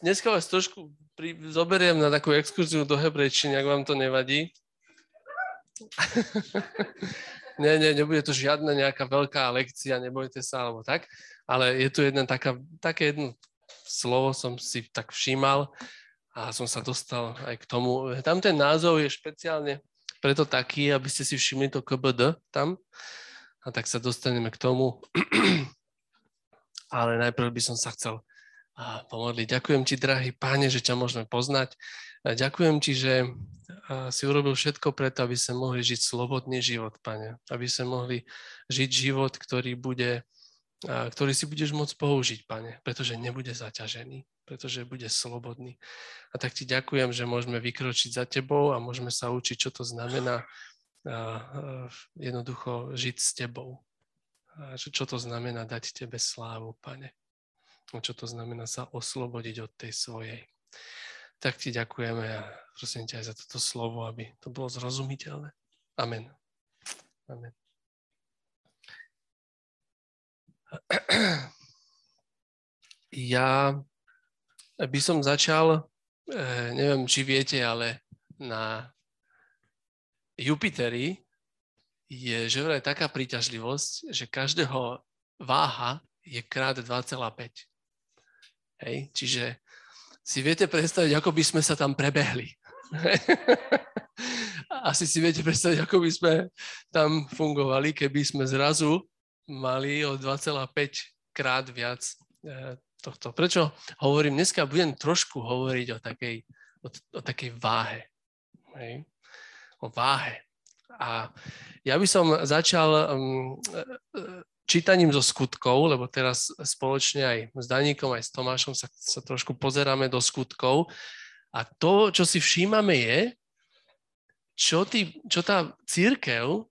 dneska vás trošku pri, zoberiem na takú exkurziu do hebrejčiny, ak vám to nevadí. nie, nie, nebude to žiadna nejaká veľká lekcia, nebojte sa, alebo tak, ale je tu jedna taká, také jedno slovo som si tak všímal a som sa dostal aj k tomu. Tam ten názov je špeciálne preto taký, aby ste si všimli to KBD tam a tak sa dostaneme k tomu. ale najprv by som sa chcel pomodliť. Ďakujem ti, drahý páne, že ťa môžeme poznať. Ďakujem ti, že si urobil všetko preto, aby sme mohli žiť slobodný život, pane. Aby sme mohli žiť život, ktorý bude ktorý si budeš môcť použiť, pane, pretože nebude zaťažený, pretože bude slobodný. A tak ti ďakujem, že môžeme vykročiť za tebou a môžeme sa učiť, čo to znamená jednoducho žiť s tebou. A čo to znamená dať tebe slávu, pane. A čo to znamená sa oslobodiť od tej svojej. Tak ti ďakujeme a prosím ťa aj za toto slovo, aby to bolo zrozumiteľné. Amen. Amen. Ja by som začal, eh, neviem, či viete, ale na Jupiteri je že vraj taká príťažlivosť, že každého váha je krát 2,5. Hej? Čiže si viete predstaviť, ako by sme sa tam prebehli. Asi si viete predstaviť, ako by sme tam fungovali, keby sme zrazu mali o 2,5 krát viac e, tohto. Prečo hovorím dneska? Budem trošku hovoriť o takej, o, o takej váhe. Hej? O váhe. A ja by som začal um, čítaním zo skutkov, lebo teraz spoločne aj s Daníkom, aj s Tomášom sa, sa trošku pozeráme do skutkov. A to, čo si všímame je, čo, tí, čo tá církev,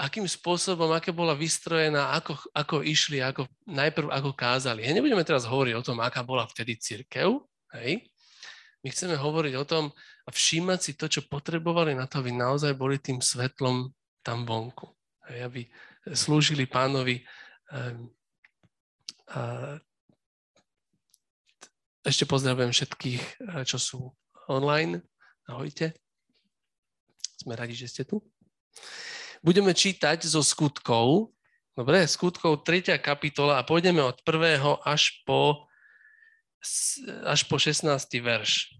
akým spôsobom, aké bola vystrojená, ako, ako išli, ako, najprv ako kázali. Hej, nebudeme teraz hovoriť o tom, aká bola vtedy církev, hej. My chceme hovoriť o tom a všímať si to, čo potrebovali na to, aby naozaj boli tým svetlom tam vonku. Hej, aby slúžili pánovi Ehm, ešte pozdravujem všetkých, eh, čo sú online. Ahojte. Sme radi, že ste tu. Budeme čítať zo skutkov. Dobre, skutkov 3. kapitola a pôjdeme od 1. až po, až po 16. verš.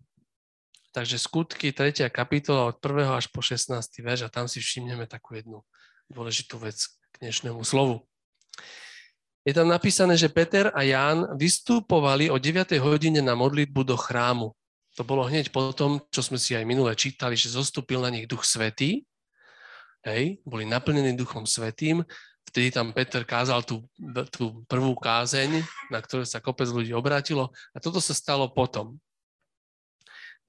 Takže skutky 3. kapitola od 1. až po 16. verš a tam si všimneme takú jednu dôležitú vec k dnešnému slovu. Je tam napísané, že Peter a Ján vystupovali o 9. hodine na modlitbu do chrámu. To bolo hneď po tom, čo sme si aj minule čítali, že zostúpil na nich Duch Svetý. Hej, boli naplnení Duchom Svetým. Vtedy tam Peter kázal tú, tú prvú kázeň, na ktorú sa kopec ľudí obrátilo. A toto sa stalo potom.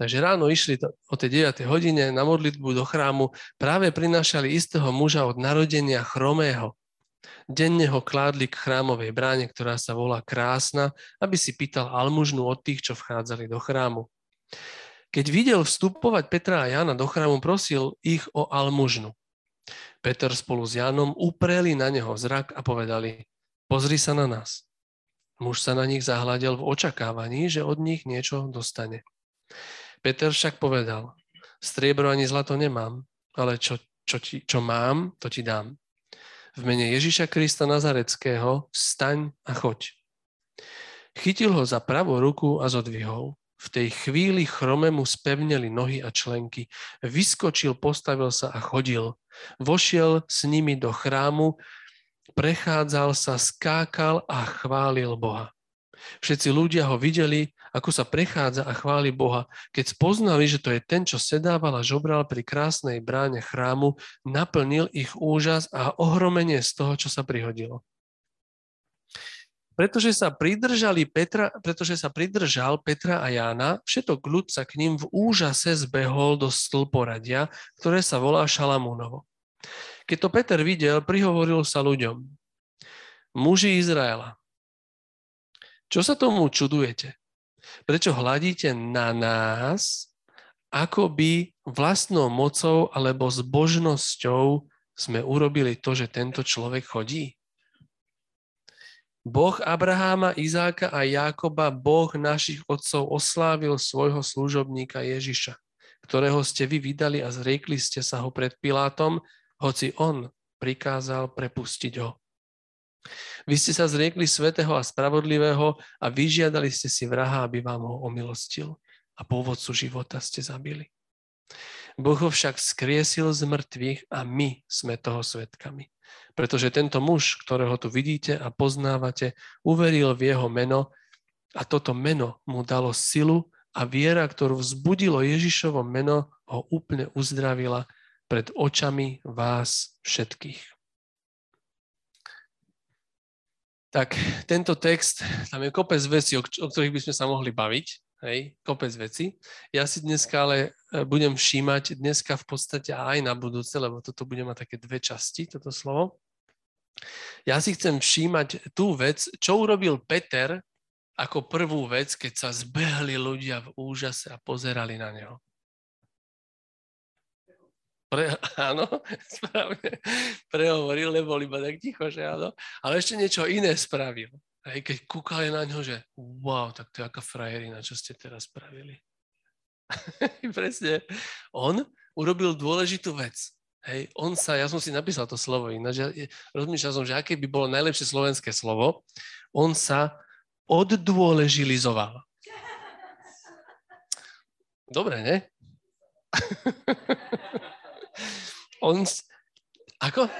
Takže ráno išli o tej 9. hodine na modlitbu do chrámu, práve prinášali istého muža od narodenia chromého. Denne ho kládli k chrámovej bráne, ktorá sa volá Krásna, aby si pýtal almužnu od tých, čo vchádzali do chrámu. Keď videl vstupovať Petra a Jana do chrámu, prosil ich o almužnu. Peter spolu s Jánom upreli na neho zrak a povedali, pozri sa na nás. Muž sa na nich zahľadil v očakávaní, že od nich niečo dostane. Peter však povedal, striebro ani zlato nemám, ale čo, čo, ti, čo mám, to ti dám v mene Ježiša Krista Nazareckého, vstaň a choď. Chytil ho za pravú ruku a zodvihol. V tej chvíli chromemu spevneli nohy a členky. Vyskočil, postavil sa a chodil. Vošiel s nimi do chrámu, prechádzal sa, skákal a chválil Boha. Všetci ľudia ho videli, ako sa prechádza a chváli Boha. Keď spoznali, že to je ten, čo sedával a žobral pri krásnej bráne chrámu, naplnil ich úžas a ohromenie z toho, čo sa prihodilo. Pretože sa, pridržali Petra, pretože sa pridržal Petra a Jána, všetok ľud sa k ním v úžase zbehol do stĺporadia, ktoré sa volá Šalamúnovo. Keď to Peter videl, prihovoril sa ľuďom. Muži Izraela, čo sa tomu čudujete? Prečo hľadíte na nás, ako by vlastnou mocou alebo zbožnosťou sme urobili to, že tento človek chodí? Boh Abraháma, Izáka a Jákoba, Boh našich otcov oslávil svojho služobníka Ježiša, ktorého ste vy vydali a zriekli ste sa ho pred Pilátom, hoci on prikázal prepustiť ho. Vy ste sa zriekli svetého a spravodlivého a vyžiadali ste si vraha, aby vám ho omilostil a pôvodcu života ste zabili. Boh ho však skriesil z mŕtvych a my sme toho svetkami. Pretože tento muž, ktorého tu vidíte a poznávate, uveril v jeho meno a toto meno mu dalo silu a viera, ktorú vzbudilo Ježišovo meno, ho úplne uzdravila pred očami vás všetkých. Tak tento text, tam je kopec vecí, o, ktorých by sme sa mohli baviť, hej, kopec vecí. Ja si dneska ale e, budem všímať, dneska v podstate aj na budúce, lebo toto bude mať také dve časti, toto slovo. Ja si chcem všímať tú vec, čo urobil Peter ako prvú vec, keď sa zbehli ľudia v úžase a pozerali na neho. Pre, áno, správne. Prehovoril, nebol iba tak ticho, že áno. Ale ešte niečo iné spravil. Hej, keď kúkali na ňo, že wow, tak to je aká frajerina, čo ste teraz spravili. Presne. On urobil dôležitú vec. Hej, on sa, ja som si napísal to slovo ináč, ja, rozmýšľal som, že aké by bolo najlepšie slovenské slovo. On sa oddôležilizoval. Dobre, ne? on... Ako?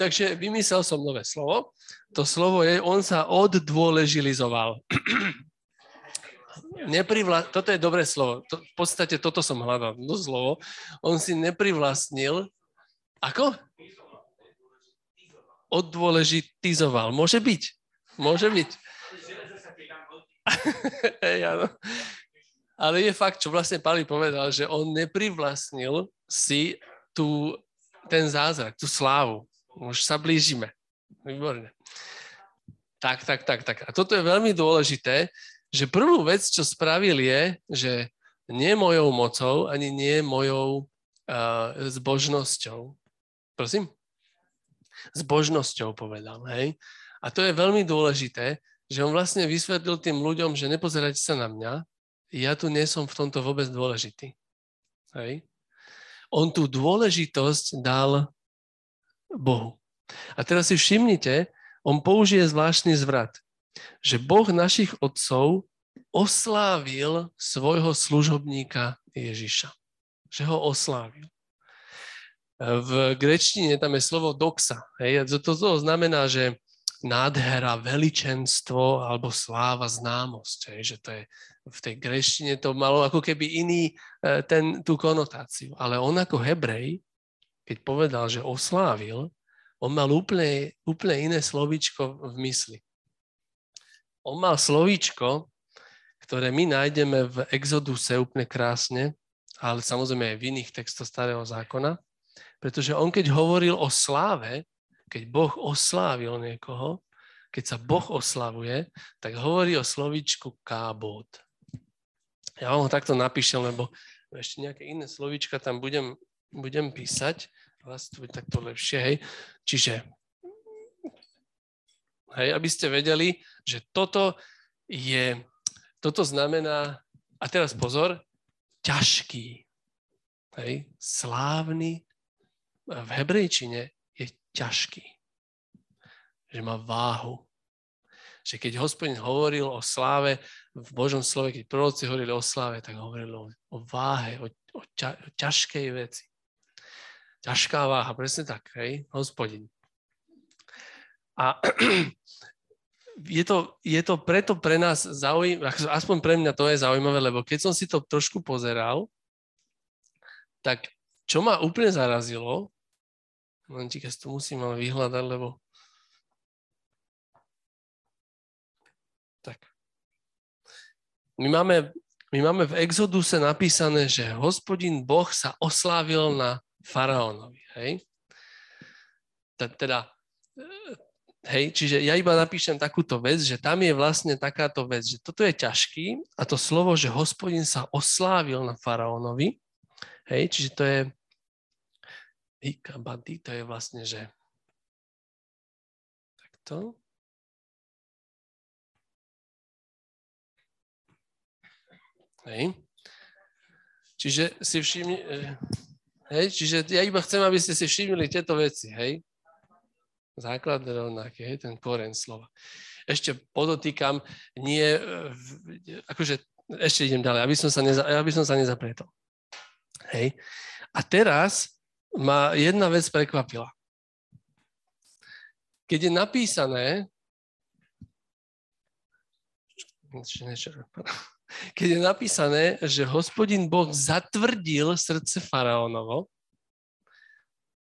Takže vymyslel som nové slovo. To slovo je, on sa oddôležilizoval neprivla... toto je dobré slovo. To, v podstate toto som hľadal, to slovo. On si neprivlastnil, ako? Oddôležitizoval. Môže byť. Môže byť. hey, áno. Ale je fakt, čo vlastne Pali povedal, že on neprivlastnil si tú, ten zázrak, tú slávu. Už sa blížime. Výborne. Tak, tak, tak, tak. A toto je veľmi dôležité, že prvú vec, čo spravil je, že nie mojou mocou, ani nie mojou uh, zbožnosťou. Prosím? Zbožnosťou povedal, hej? A to je veľmi dôležité, že on vlastne vysvetlil tým ľuďom, že nepozerajte sa na mňa, ja tu nie som v tomto vôbec dôležitý. Hej? On tú dôležitosť dal Bohu. A teraz si všimnite, on použije zvláštny zvrat že Boh našich otcov oslávil svojho služobníka Ježiša. Že ho oslávil. V grečtine tam je slovo doxa. Hej. Toto znamená, že nádhera, veličenstvo alebo sláva, známosť. Hej. Že to je, v tej greštine to malo ako keby iný e, ten, tú konotáciu. Ale on ako Hebrej, keď povedal, že oslávil, on mal úplne, úplne iné slovíčko v mysli on mal slovíčko, ktoré my nájdeme v Exoduse úplne krásne, ale samozrejme aj v iných textoch Starého zákona, pretože on keď hovoril o sláve, keď Boh oslávil niekoho, keď sa Boh oslavuje, tak hovorí o slovíčku kábot. Ja vám ho takto napíšem, lebo ešte nejaké iné slovíčka tam budem, budem písať. To bude takto lepšie, hej. Čiže Hej, aby ste vedeli, že toto je, toto znamená, a teraz pozor, ťažký. Hej, slávny v hebrejčine ťažký. Že má váhu. Že keď hospodin hovoril o sláve v Božom slove, keď proroci hovorili o sláve, tak hovorili o, o váhe, o, o, ťa, o ťažkej veci. Ťažká váha, presne tak, hej, hospodin. A je to, je to preto pre nás zaujímavé, aspoň pre mňa to je zaujímavé, lebo keď som si to trošku pozeral, tak čo ma úplne zarazilo, si to musím ale vyhľadať, lebo tak. My máme, my máme v Exoduse napísané, že hospodin Boh sa oslávil na faraónovi, hej? Teda Hej, čiže ja iba napíšem takúto vec, že tam je vlastne takáto vec, že toto je ťažký a to slovo, že hospodin sa oslávil na faraónovi, hej, čiže to je ikabady, to je vlastne, že to. Hej. Čiže si všimni, e, hej, čiže ja iba chcem, aby ste si všimli tieto veci, hej. Základ rovnaký, hej, ten koren slova. Ešte podotýkam, nie, e, akože ešte idem ďalej, aby som sa, neza, aby som sa nezapretol. Hej. A teraz ma jedna vec prekvapila. Keď je napísané, keď je napísané, že hospodin Boh zatvrdil srdce faraónovo,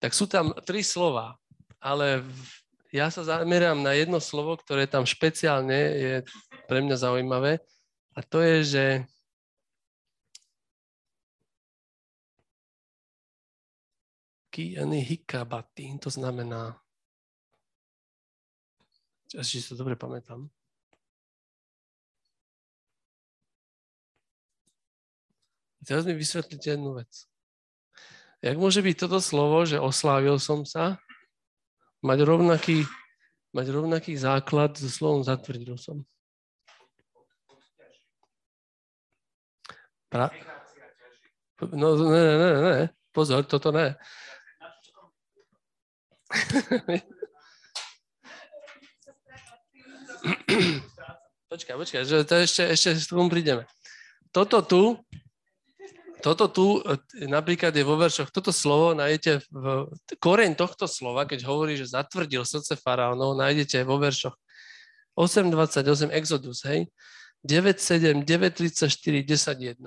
tak sú tam tri slova, ale ja sa zamerám na jedno slovo, ktoré tam špeciálne je pre mňa zaujímavé a to je, že Kiany hikabati, to znamená, si to dobre pamätám, teraz mi vysvetlite jednu vec. Jak môže byť toto slovo, že oslávil som sa, mať rovnaký, mať rovnaký základ so slovom zatvrdil som? Pra... No, ne, ne, ne, ne, pozor, toto ne. Počkaj, počkaj, že to ešte, ešte s tomu prídeme. Toto tu toto tu e, napríklad je vo veršoch, toto slovo nájdete, v, koreň tohto slova, keď hovorí, že zatvrdil srdce faraónov, nájdete vo veršoch 8.28 Exodus, hej, 9.7, 9.34, 10.1.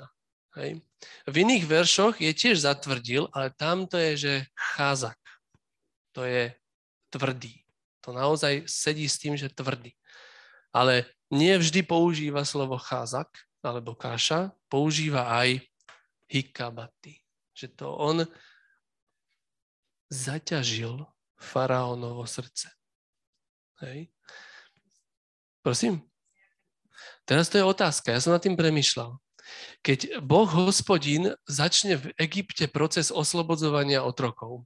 Hej. V iných veršoch je tiež zatvrdil, ale tam to je, že cházak. To je tvrdý. To naozaj sedí s tým, že tvrdý. Ale nie vždy používa slovo cházak alebo káša, používa aj hikabati. Že to on zaťažil faraónovo srdce. Hej. Prosím? Teraz to je otázka. Ja som nad tým premyšľal. Keď Boh hospodín začne v Egypte proces oslobodzovania otrokov,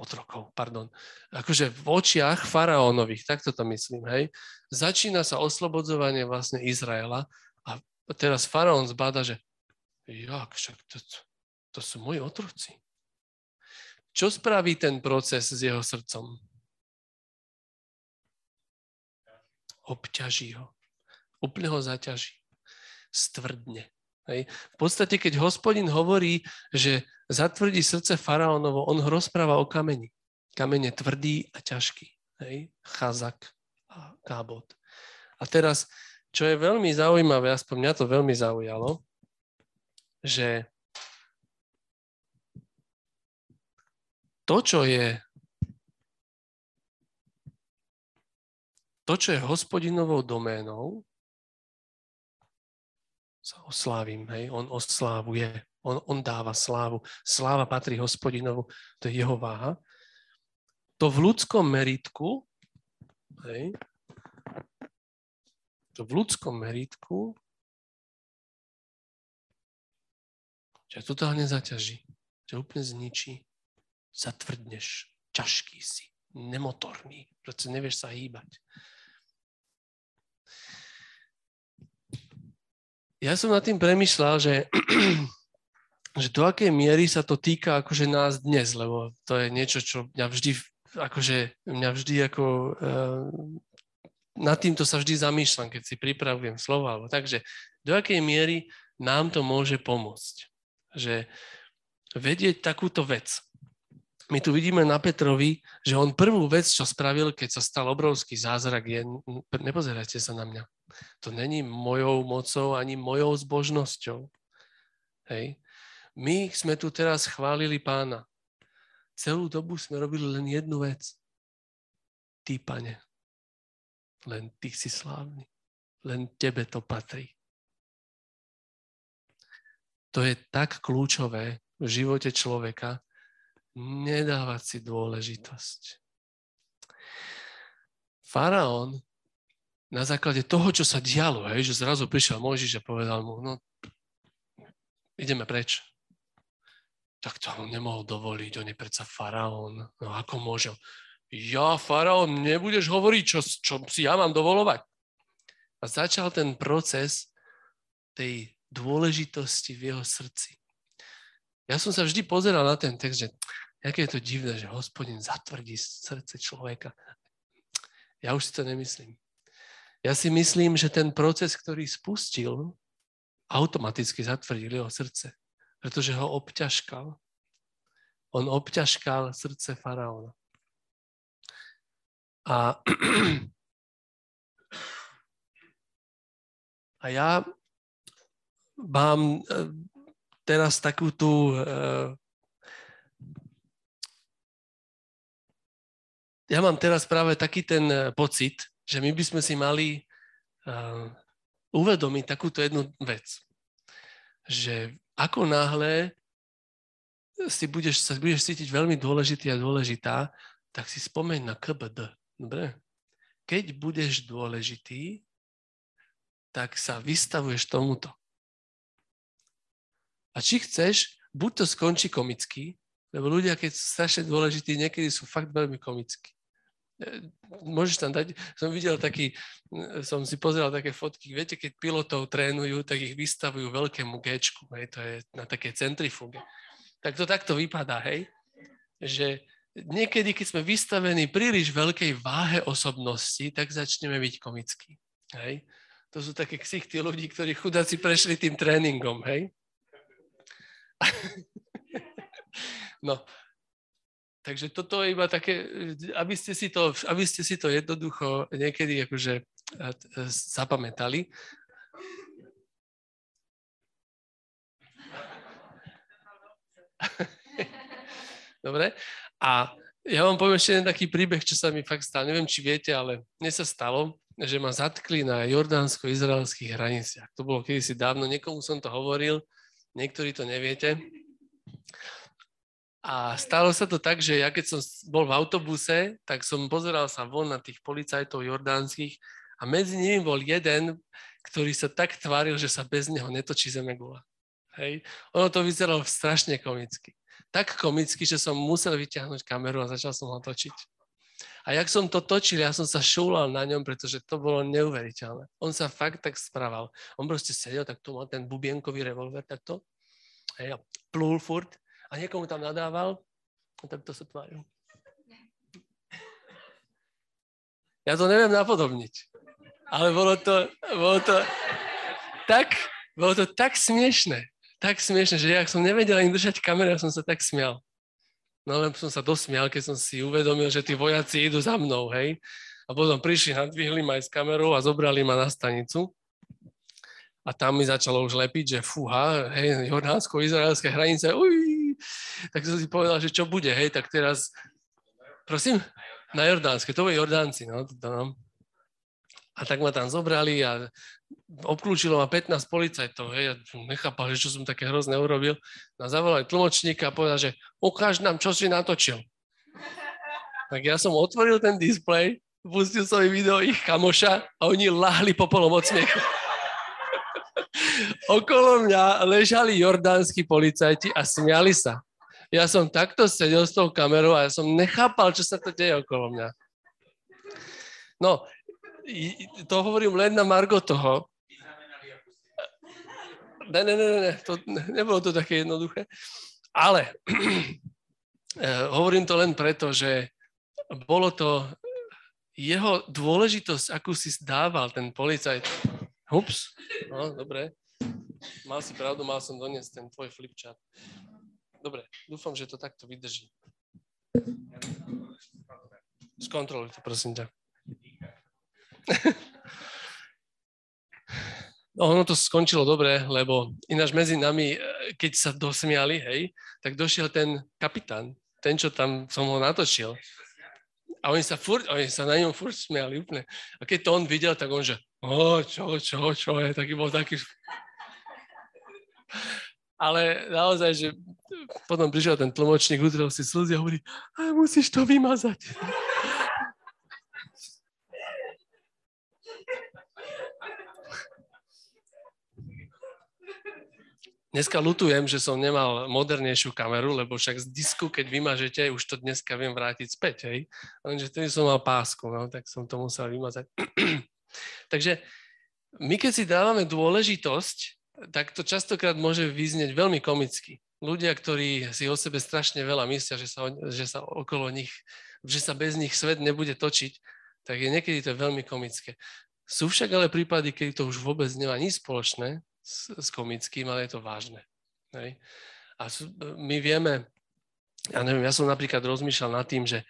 otrokov, pardon, akože v očiach faraónových, takto to myslím, hej, začína sa oslobodzovanie vlastne Izraela a teraz faraón zbada, že Jak, však to, to sú moji otroci. Čo spraví ten proces s jeho srdcom? Obťaží ho. Úplne ho zaťaží. Stvrdne. Hej. V podstate, keď hospodin hovorí, že zatvrdí srdce faraónovo, on rozpráva o kameni. Kamen je tvrdý a ťažký. Hej. Chazak a kábot. A teraz, čo je veľmi zaujímavé, aspoň mňa to veľmi zaujalo, že to, čo je to, čo je hospodinovou doménou, sa oslávim, hej, on oslávuje, on, on dáva slávu. Sláva patrí hospodinovu, to je jeho váha. To v ľudskom meritku, hej, to v ľudskom meritku ťa totálne zaťaží, ťa úplne zničí, zatvrdneš, ťažký si, nemotorný, pretože nevieš sa hýbať. Ja som nad tým premyšľal, že, že do akej miery sa to týka akože nás dnes, lebo to je niečo, čo mňa vždy, akože mňa vždy ako, uh, nad týmto sa vždy zamýšľam, keď si pripravujem slova, alebo takže do akej miery nám to môže pomôcť že vedieť takúto vec. My tu vidíme na Petrovi, že on prvú vec, čo spravil, keď sa stal obrovský zázrak, je, nepozerajte sa na mňa, to není mojou mocou ani mojou zbožnosťou. Hej. My sme tu teraz chválili pána. Celú dobu sme robili len jednu vec. Ty, pane, len ty si slávny. Len tebe to patrí. To je tak kľúčové v živote človeka, nedávať si dôležitosť. Faraón na základe toho, čo sa dialo, hej, že zrazu prišiel Mojžiš a povedal mu, no ideme preč. Tak to on nemohol dovoliť, on je predsa faraón. No ako môže? ja, faraón, nebudeš hovoriť, čo, čo si ja mám dovolovať. A začal ten proces tej dôležitosti v jeho srdci. Ja som sa vždy pozeral na ten text, že aké je to divné, že hospodin zatvrdí srdce človeka. Ja už si to nemyslím. Ja si myslím, že ten proces, ktorý spustil, automaticky zatvrdil jeho srdce, pretože ho obťažkal. On obťažkal srdce faraóna. A, a ja mám e, teraz takú tú e, ja mám teraz práve taký ten e, pocit, že my by sme si mali uvedomiť takúto jednu vec. Že ako náhle si budeš, sa budeš cítiť veľmi dôležitý a dôležitá, tak si spomeň na KBD. Dobre? Keď budeš dôležitý, tak sa vystavuješ tomuto. A či chceš, buď to skončí komicky, lebo ľudia, keď sú strašne dôležití, niekedy sú fakt veľmi komickí. E, môžeš tam dať, som videl taký, som si pozeral také fotky, viete, keď pilotov trénujú, tak ich vystavujú veľkému Gčku, hej, to je na také centrifuge. Tak to takto vypadá, hej, že niekedy, keď sme vystavení príliš veľkej váhe osobnosti, tak začneme byť komickí. Hej? To sú také ksichty ľudí, ktorí chudáci prešli tým tréningom, hej? no, takže toto je iba také, aby ste si to, aby ste si to jednoducho niekedy akože zapamätali. Dobre? A ja vám poviem ešte jeden taký príbeh, čo sa mi fakt stal. Neviem, či viete, ale mne sa stalo, že ma zatkli na jordánsko-izraelských hraniciach. To bolo kedysi dávno, niekomu som to hovoril, niektorí to neviete. A stalo sa to tak, že ja keď som bol v autobuse, tak som pozeral sa von na tých policajtov jordánskych a medzi nimi bol jeden, ktorý sa tak tváril, že sa bez neho netočí zemegula. Hej. Ono to vyzeralo strašne komicky tak komicky, že som musel vyťahnuť kameru a začal som ho točiť. A jak som to točil, ja som sa šúlal na ňom, pretože to bolo neuveriteľné. On sa fakt tak správal. On proste sedel, tak tu mal ten bubienkový revolver takto. Hej, a plul furt a niekomu tam nadával a takto sa tváril. Ja to neviem napodobniť. Ale bolo to, bolo to tak, bolo to tak smiešné tak smiešne, že ja som nevedel ani držať kameru, ja som sa tak smial. No len som sa dosmial, keď som si uvedomil, že tí vojaci idú za mnou, hej. A potom prišli, nadvihli ma aj s kamerou a zobrali ma na stanicu. A tam mi začalo už lepiť, že fúha, hej, jordánsko-izraelské hranice, uj, tak som si povedal, že čo bude, hej, tak teraz, prosím, na Jordánske, to boli Jordánci, no, to, no. A tak ma tam zobrali a obklúčilo ma 15 policajtov, hej, ja nechápal, že čo som také hrozné urobil. A zavolali tlmočníka a povedal, že ukáž nám, čo si natočil. Tak ja som otvoril ten displej, pustil som video ich kamoša a oni lahli po od. Okolo mňa ležali jordánsky policajti a smiali sa. Ja som takto sedel s tou kamerou a ja som nechápal, čo sa to deje okolo mňa. No, to hovorím len na Margo toho. Ne, ne, ne, ne, to, nebolo to také jednoduché. Ale eh, hovorím to len preto, že bolo to jeho dôležitosť, akú si dával ten policajt. Ups, no, dobre. Mal si pravdu, mal som doniesť ten tvoj flipchart. Dobre, dúfam, že to takto vydrží. Skontroluj to, prosím ťa. No, ono to skončilo dobre, lebo ináč medzi nami, e, keď sa dosmiali, hej, tak došiel ten kapitán, ten, čo tam som ho natočil. A oni sa, furt, oni sa na ňom furt smiali úplne. A keď to on videl, tak on že, o, čo, čo, čo je, taký bol taký... Ale naozaj, že potom prišiel ten tlmočník, udrel si slzy a hovorí, musíš to vymazať. Dneska lutujem, že som nemal modernejšiu kameru, lebo však z disku, keď vymažete, už to dneska viem vrátiť späť, hej. Lenže vtedy som mal pásku, no, tak som to musel vymazať. Takže my keď si dávame dôležitosť, tak to častokrát môže vyznieť veľmi komicky. Ľudia, ktorí si o sebe strašne veľa myslia, že sa, že sa okolo nich, že sa bez nich svet nebude točiť, tak je niekedy to veľmi komické. Sú však ale prípady, keď to už vôbec nemá nič spoločné s, s komickým, ale je to vážne. Hej? A my vieme, ja neviem, ja som napríklad rozmýšľal nad tým, že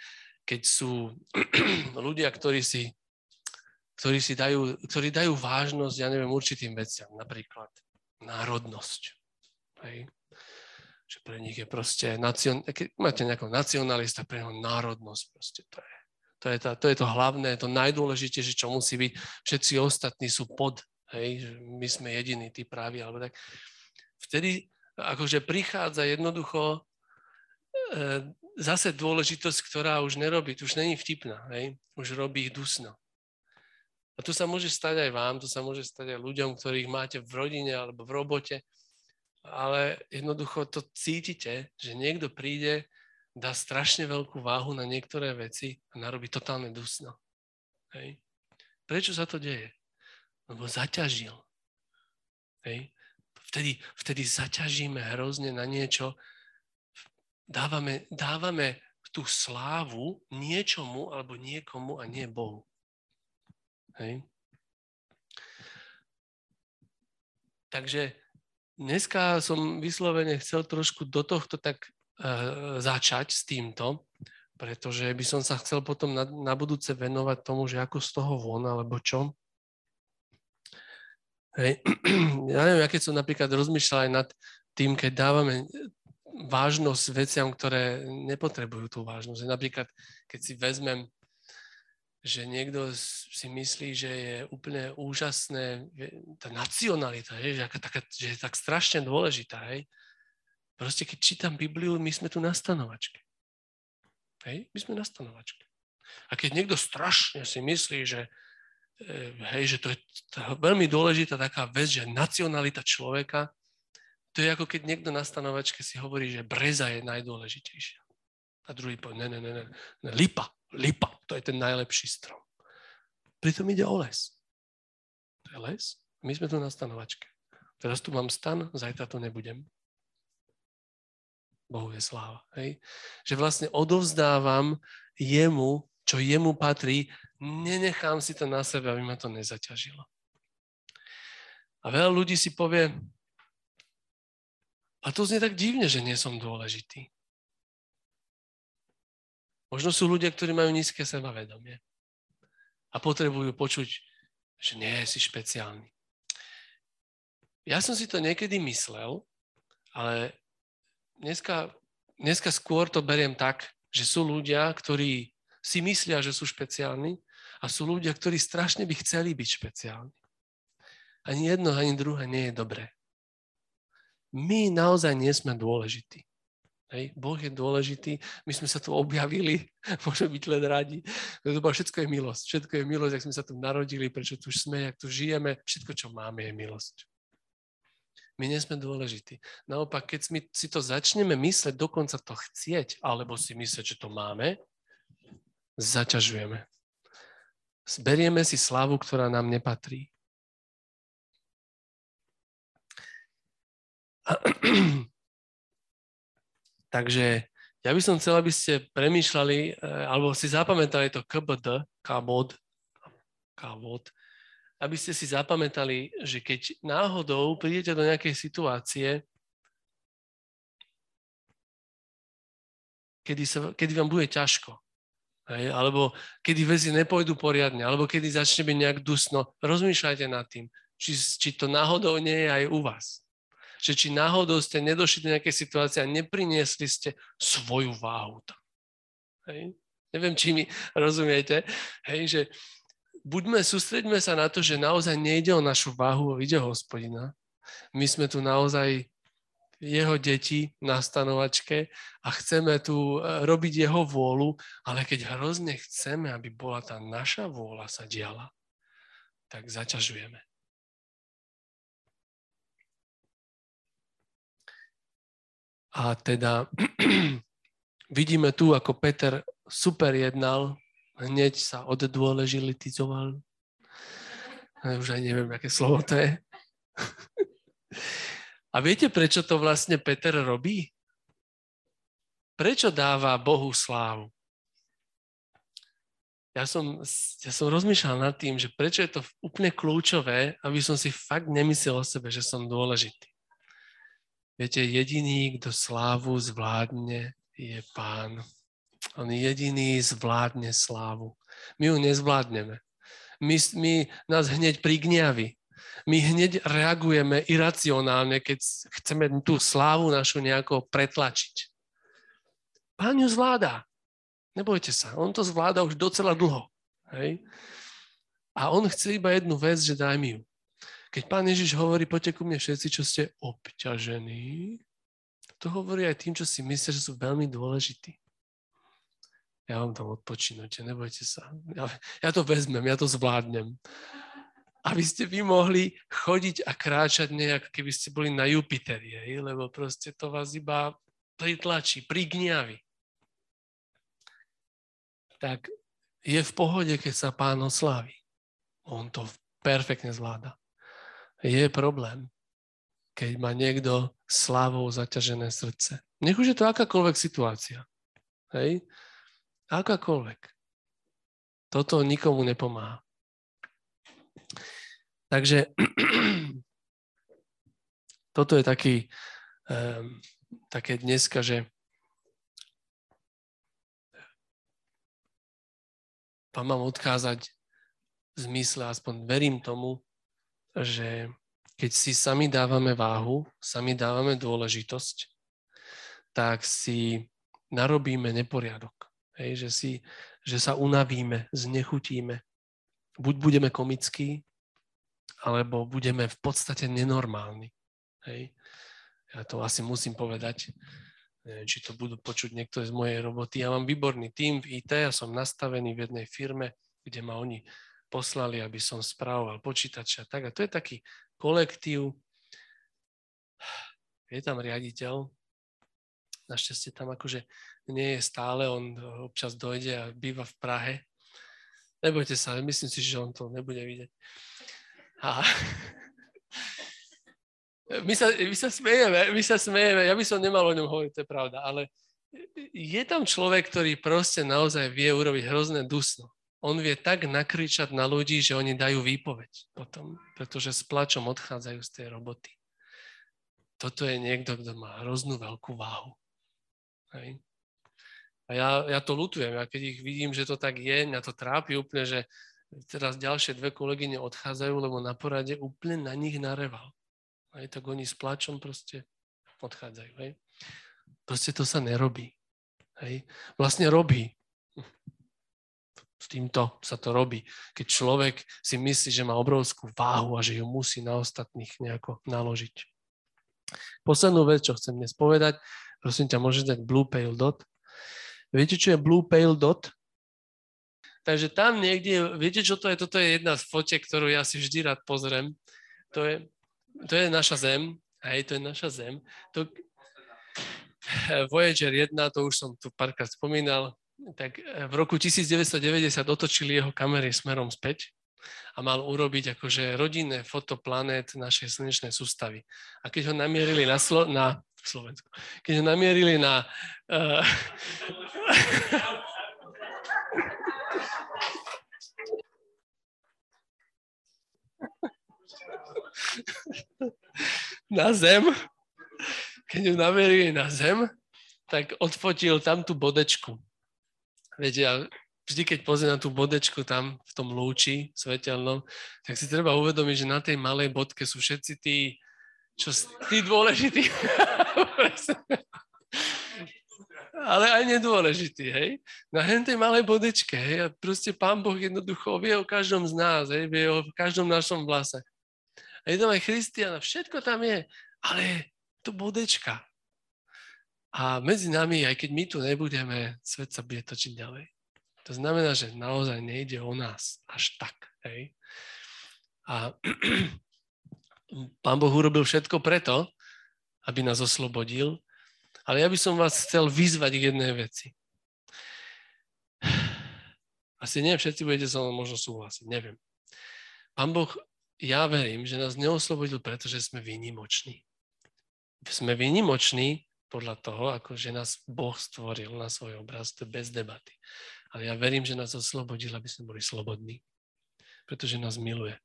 keď sú ľudia, ktorí si ktorí, si dajú, ktorí dajú vážnosť, ja neviem, určitým veciam, napríklad národnosť. Hej. Že pre nich je proste, nacion, keď máte nejakého nacionalista, pre neho národnosť proste to je. To je, tá, to je to hlavné, to najdôležitejšie, čo musí byť. Všetci ostatní sú pod, hej, že my sme jediní, tí právi, alebo tak. Vtedy akože prichádza jednoducho e, zase dôležitosť, ktorá už nerobí, už není vtipná, hej, už robí ich dusno. A to sa môže stať aj vám, to sa môže stať aj ľuďom, ktorých máte v rodine alebo v robote, ale jednoducho to cítite, že niekto príde, dá strašne veľkú váhu na niektoré veci a narobí totálne dusno. Hej. Prečo sa to deje? Lebo zaťažil. Hej. Vtedy, vtedy zaťažíme hrozne na niečo, dávame, dávame tú slávu niečomu alebo niekomu a nie Bohu. Hej. Takže dneska som vyslovene chcel trošku do tohto tak uh, začať s týmto, pretože by som sa chcel potom na, na budúce venovať tomu, že ako z toho von, alebo čo. Hej. Ja neviem, ja keď som napríklad rozmýšľal aj nad tým, keď dávame vážnosť veciam, ktoré nepotrebujú tú vážnosť. Napríklad, keď si vezmem že niekto si myslí, že je úplne úžasné, tá nacionalita, je, že, taká, že je tak strašne dôležitá. Hej. Proste keď čítam Bibliu, my sme tu na stanovačke. Hej, my sme na stanovačke. A keď niekto strašne si myslí, že, hej, že to je veľmi dôležitá taká vec, že nacionalita človeka, to je ako keď niekto na stanovačke si hovorí, že breza je najdôležitejšia. A druhý povie, ne, ne, ne, ne, lipa lipa, to je ten najlepší strom. Pritom ide o les. To je les. My sme tu na stanovačke. Teraz tu mám stan, zajtra tu nebudem. Bohu je sláva. Hej? Že vlastne odovzdávam jemu, čo jemu patrí, nenechám si to na sebe, aby ma to nezaťažilo. A veľa ľudí si povie, a to znie tak divne, že nie som dôležitý. Možno sú ľudia, ktorí majú nízke sebavedomie a potrebujú počuť, že nie si špeciálny. Ja som si to niekedy myslel, ale dneska, dneska skôr to beriem tak, že sú ľudia, ktorí si myslia, že sú špeciálni a sú ľudia, ktorí strašne by chceli byť špeciálni. Ani jedno, ani druhé nie je dobré. My naozaj nie sme dôležití. Hej, boh je dôležitý, my sme sa tu objavili, môžeme byť len radi. Všetko je milosť, všetko je milosť, ak sme sa tu narodili, prečo tu sme, ak tu žijeme, všetko, čo máme, je milosť. My nie sme dôležití. Naopak, keď si to začneme mysleť, dokonca to chcieť, alebo si mysleť, že to máme, zaťažujeme. Zberieme si slávu, ktorá nám nepatrí. Takže ja by som chcel, aby ste premýšľali, eh, alebo si zapamätali to KBD, KBOD, KBOD, aby ste si zapamätali, že keď náhodou prídete do nejakej situácie, kedy, sa, kedy vám bude ťažko, hej, alebo kedy veci nepôjdu poriadne, alebo kedy začne byť nejak dusno, rozmýšľajte nad tým, či, či to náhodou nie je aj u vás že či náhodou ste nedošli do nejakej situácie a nepriniesli ste svoju váhu tam. Hej? Neviem, či mi rozumiete. Hej, že buďme, sústreďme sa na to, že naozaj nejde o našu váhu, ide o hospodina. My sme tu naozaj jeho deti na stanovačke a chceme tu e, robiť jeho vôľu, ale keď hrozne chceme, aby bola tá naša vôľa sa diala, tak zaťažujeme. A teda vidíme tu, ako Peter super jednal, hneď sa oddôležilitizoval. Už aj neviem, aké slovo to je. A viete, prečo to vlastne Peter robí? Prečo dáva Bohu slávu? Ja som, ja som rozmýšľal nad tým, že prečo je to úplne kľúčové, aby som si fakt nemyslel o sebe, že som dôležitý. Viete, jediný, kto slávu zvládne, je Pán. On jediný zvládne slávu. My ju nezvládneme. My, my nás hneď prigniavi my hneď reagujeme iracionálne, keď chceme tú slávu našu nejako pretlačiť. Pán ju zvláda. Nebojte sa, on to zvláda už docela dlho. Hej? A on chce iba jednu vec, že daj mi ju. Keď pán Ježiš hovorí, poďte ku mne všetci, čo ste obťažení, to hovorí aj tým, čo si myslia, že sú veľmi dôležití. Ja vám tam odpočinujte, nebojte sa. Ja, ja to vezmem, ja to zvládnem aby ste vy mohli chodiť a kráčať nejak, keby ste boli na Jupiteri, lebo proste to vás iba pritlačí, prigniavi. Tak je v pohode, keď sa pán oslávi. On to perfektne zvláda. Je problém, keď má niekto slávou zaťažené srdce. Nech už je to akákoľvek situácia. Hej? Akákoľvek. Toto nikomu nepomáha. Takže toto je taký, um, také dneska, že vám mám odkázať v zmysle, aspoň verím tomu, že keď si sami dávame váhu, sami dávame dôležitosť, tak si narobíme neporiadok. Hej, že, si, že sa unavíme, znechutíme. Buď budeme komickí, alebo budeme v podstate nenormálni. Hej. Ja to asi musím povedať, neviem, či to budú počuť niekto z mojej roboty. Ja mám výborný tým v IT, ja som nastavený v jednej firme, kde ma oni poslali, aby som správoval počítače a tak. A to je taký kolektív. Je tam riaditeľ, našťastie tam akože nie je stále, on občas dojde a býva v Prahe. Nebojte sa, myslím si, že on to nebude vidieť. A my sa, my sa smejeme, my sa smejeme, ja by som nemal o ňom hovoriť, to je pravda, ale je tam človek, ktorý proste naozaj vie urobiť hrozné dusno. On vie tak nakričať na ľudí, že oni dajú výpoveď potom, pretože s plačom odchádzajú z tej roboty. Toto je niekto, kto má hroznú veľkú váhu. Hej. A ja, ja to lutujem, ja keď ich vidím, že to tak je, mňa to trápi úplne, že teraz ďalšie dve kolegyne odchádzajú, lebo na porade úplne na nich nareval. Aj tak oni s plačom proste odchádzajú. Hej. Proste to sa nerobí. Hej. Vlastne robí. S týmto sa to robí. Keď človek si myslí, že má obrovskú váhu a že ju musí na ostatných nejako naložiť. Poslednú vec, čo chcem dnes povedať, prosím ťa, môžeš dať Blue Pale Dot. Viete, čo je Blue Pale Dot? Takže tam niekde, viete čo to je? Toto je jedna z fotiek, ktorú ja si vždy rád pozriem. To je, to je naša Zem, hej, to je naša Zem. To, Voyager 1, to už som tu párkrát spomínal, tak v roku 1990 otočili jeho kamery smerom späť a mal urobiť akože rodinné foto planét našej slnečnej sústavy. A keď ho namierili na, Slo- na Slovensku, keď namierili na uh, na zem, keď ju namerili na zem, tak odfotil tam tú bodečku. Viete, vždy, keď pozrie na tú bodečku tam v tom lúči svetelnom, tak si treba uvedomiť, že na tej malej bodke sú všetci tí, čo, tí dôležití. ale aj nedôležitý, hej. Na tej malej bodečke, hej, a proste Pán Boh jednoducho vie o každom z nás, hej, vie o každom našom vlase. A je tam aj Christiana, všetko tam je, ale to bodečka. A medzi nami, aj keď my tu nebudeme, svet sa bude točiť ďalej. To znamená, že naozaj nejde o nás až tak, hej. A Pán Boh urobil všetko preto, aby nás oslobodil, Ale ja by som vás chcel vyzvať k jednej veci. Asi nie všetci budete so mnou možno súhlasiť, neviem. Pán Boh, ja verím, že nás neoslobodil, pretože sme výnimoční. Sme výnimoční podľa toho, ako že nás Boh stvoril na svoj obraz, to bez debaty. Ale ja verím, že nás oslobodil, aby sme boli slobodní. Pretože nás miluje.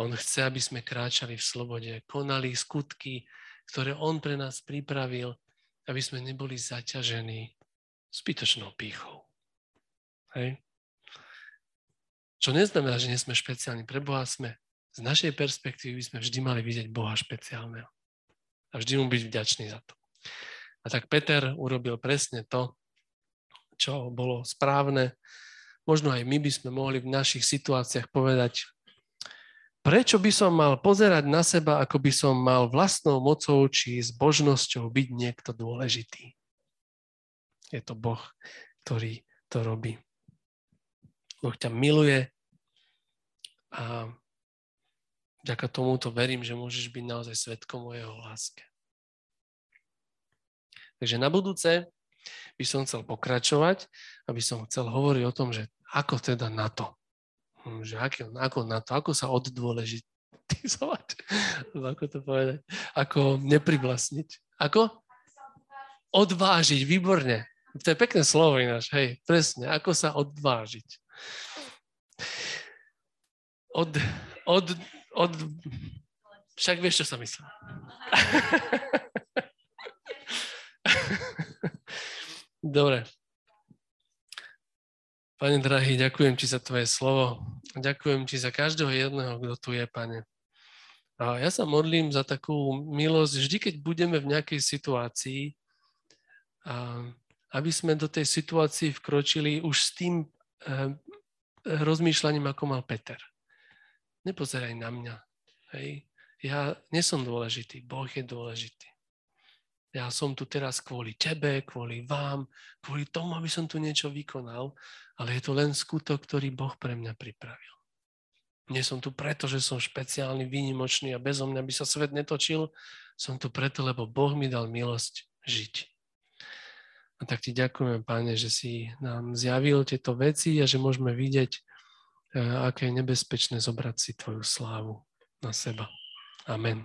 A On chce, aby sme kráčali v slobode, konali skutky, ktoré On pre nás pripravil, aby sme neboli zaťažení zbytočnou pýchou. Hej? Čo neznamená, že nie sme špeciálni. Pre Boha sme. Z našej perspektívy by sme vždy mali vidieť Boha špeciálneho. A vždy mu byť vďačný za to. A tak Peter urobil presne to, čo bolo správne. Možno aj my by sme mohli v našich situáciách povedať, prečo by som mal pozerať na seba, ako by som mal vlastnou mocou či s božnosťou byť niekto dôležitý. Je to Boh, ktorý to robí. Boh ťa miluje a vďaka tomuto verím, že môžeš byť naozaj svetkom o jeho láske. Takže na budúce by som chcel pokračovať, aby som chcel hovoriť o tom, že ako teda na to. Hm, že ako, ako na to, ako sa oddôležitizovať, ako to povedať, ako neprivlastniť. Ako? Odvážiť, výborne. To je pekné slovo ináč, hej, presne, ako sa odvážiť. Od, od, od... Však vieš, čo som myslel. Dobre. Pane drahý, ďakujem ti za tvoje slovo. Ďakujem ti za každého jedného, kto tu je, pane. A ja sa modlím za takú milosť, vždy, keď budeme v nejakej situácii, a aby sme do tej situácii vkročili už s tým eh, rozmýšľaním, ako mal Peter. Nepozeraj na mňa. Hej. Ja nie som dôležitý, Boh je dôležitý. Ja som tu teraz kvôli tebe, kvôli vám, kvôli tomu, aby som tu niečo vykonal, ale je to len skutok, ktorý Boh pre mňa pripravil. Nie som tu preto, že som špeciálny, výnimočný a bezo mňa by sa svet netočil. Som tu preto, lebo Boh mi dal milosť žiť. A tak ti ďakujem, Pane, že si nám zjavil tieto veci a že môžeme vidieť, e, aké je nebezpečné zobrať si Tvoju slávu na seba. Amen.